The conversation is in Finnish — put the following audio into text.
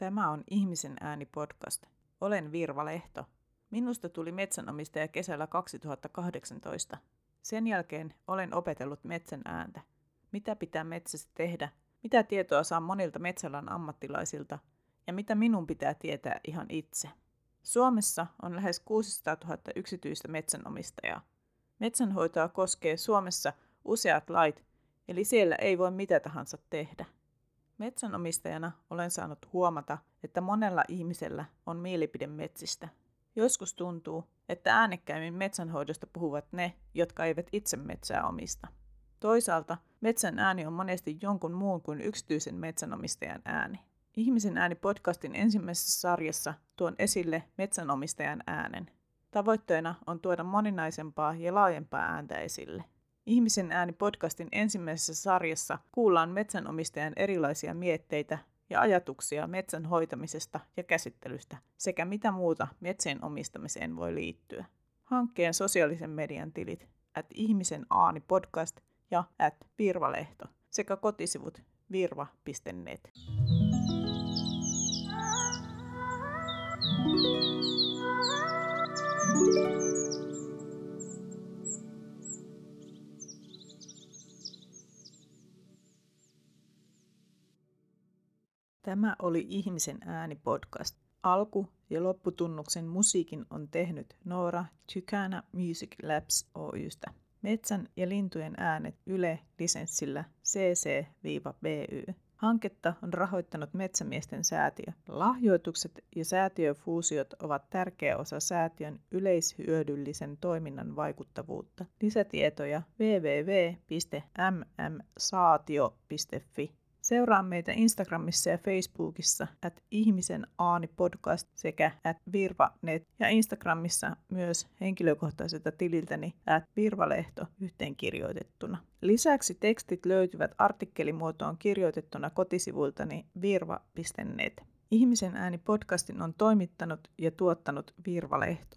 Tämä on Ihmisen ääni podcast. Olen Virva Lehto. Minusta tuli metsänomistaja kesällä 2018. Sen jälkeen olen opetellut metsän ääntä. Mitä pitää metsässä tehdä, mitä tietoa saa monilta metsäalan ammattilaisilta ja mitä minun pitää tietää ihan itse. Suomessa on lähes 600 000 yksityistä metsänomistajaa. Metsänhoitoa koskee Suomessa useat lait, eli siellä ei voi mitä tahansa tehdä. Metsänomistajana olen saanut huomata, että monella ihmisellä on mielipide metsistä. Joskus tuntuu, että äänekkäimmin metsänhoidosta puhuvat ne, jotka eivät itse metsää omista. Toisaalta metsän ääni on monesti jonkun muun kuin yksityisen metsänomistajan ääni. Ihmisen ääni podcastin ensimmäisessä sarjassa tuon esille metsänomistajan äänen. Tavoitteena on tuoda moninaisempaa ja laajempaa ääntä esille. Ihmisen ääni podcastin ensimmäisessä sarjassa kuullaan metsänomistajan erilaisia mietteitä ja ajatuksia metsän hoitamisesta ja käsittelystä sekä mitä muuta metsien omistamiseen voi liittyä. Hankkeen sosiaalisen median tilit at ihmisen aani podcast ja at virvalehto sekä kotisivut virva.net. Tämä oli Ihmisen ääni podcast. Alku- ja lopputunnuksen musiikin on tehnyt Noora Tykana Music Labs Oystä. Metsän ja lintujen äänet Yle-lisenssillä CC-BY. Hanketta on rahoittanut Metsämiesten säätiö. Lahjoitukset ja säätiöfuusiot ovat tärkeä osa säätiön yleishyödyllisen toiminnan vaikuttavuutta. Lisätietoja www.mmsaatio.fi Seuraa meitä Instagramissa ja Facebookissa at ihmisen aani podcast sekä at virvanet ja Instagramissa myös henkilökohtaiselta tililtäni at virvalehto yhteenkirjoitettuna. Lisäksi tekstit löytyvät artikkelimuotoon kirjoitettuna kotisivuiltani virva.net. Ihmisen ääni podcastin on toimittanut ja tuottanut Virvalehto.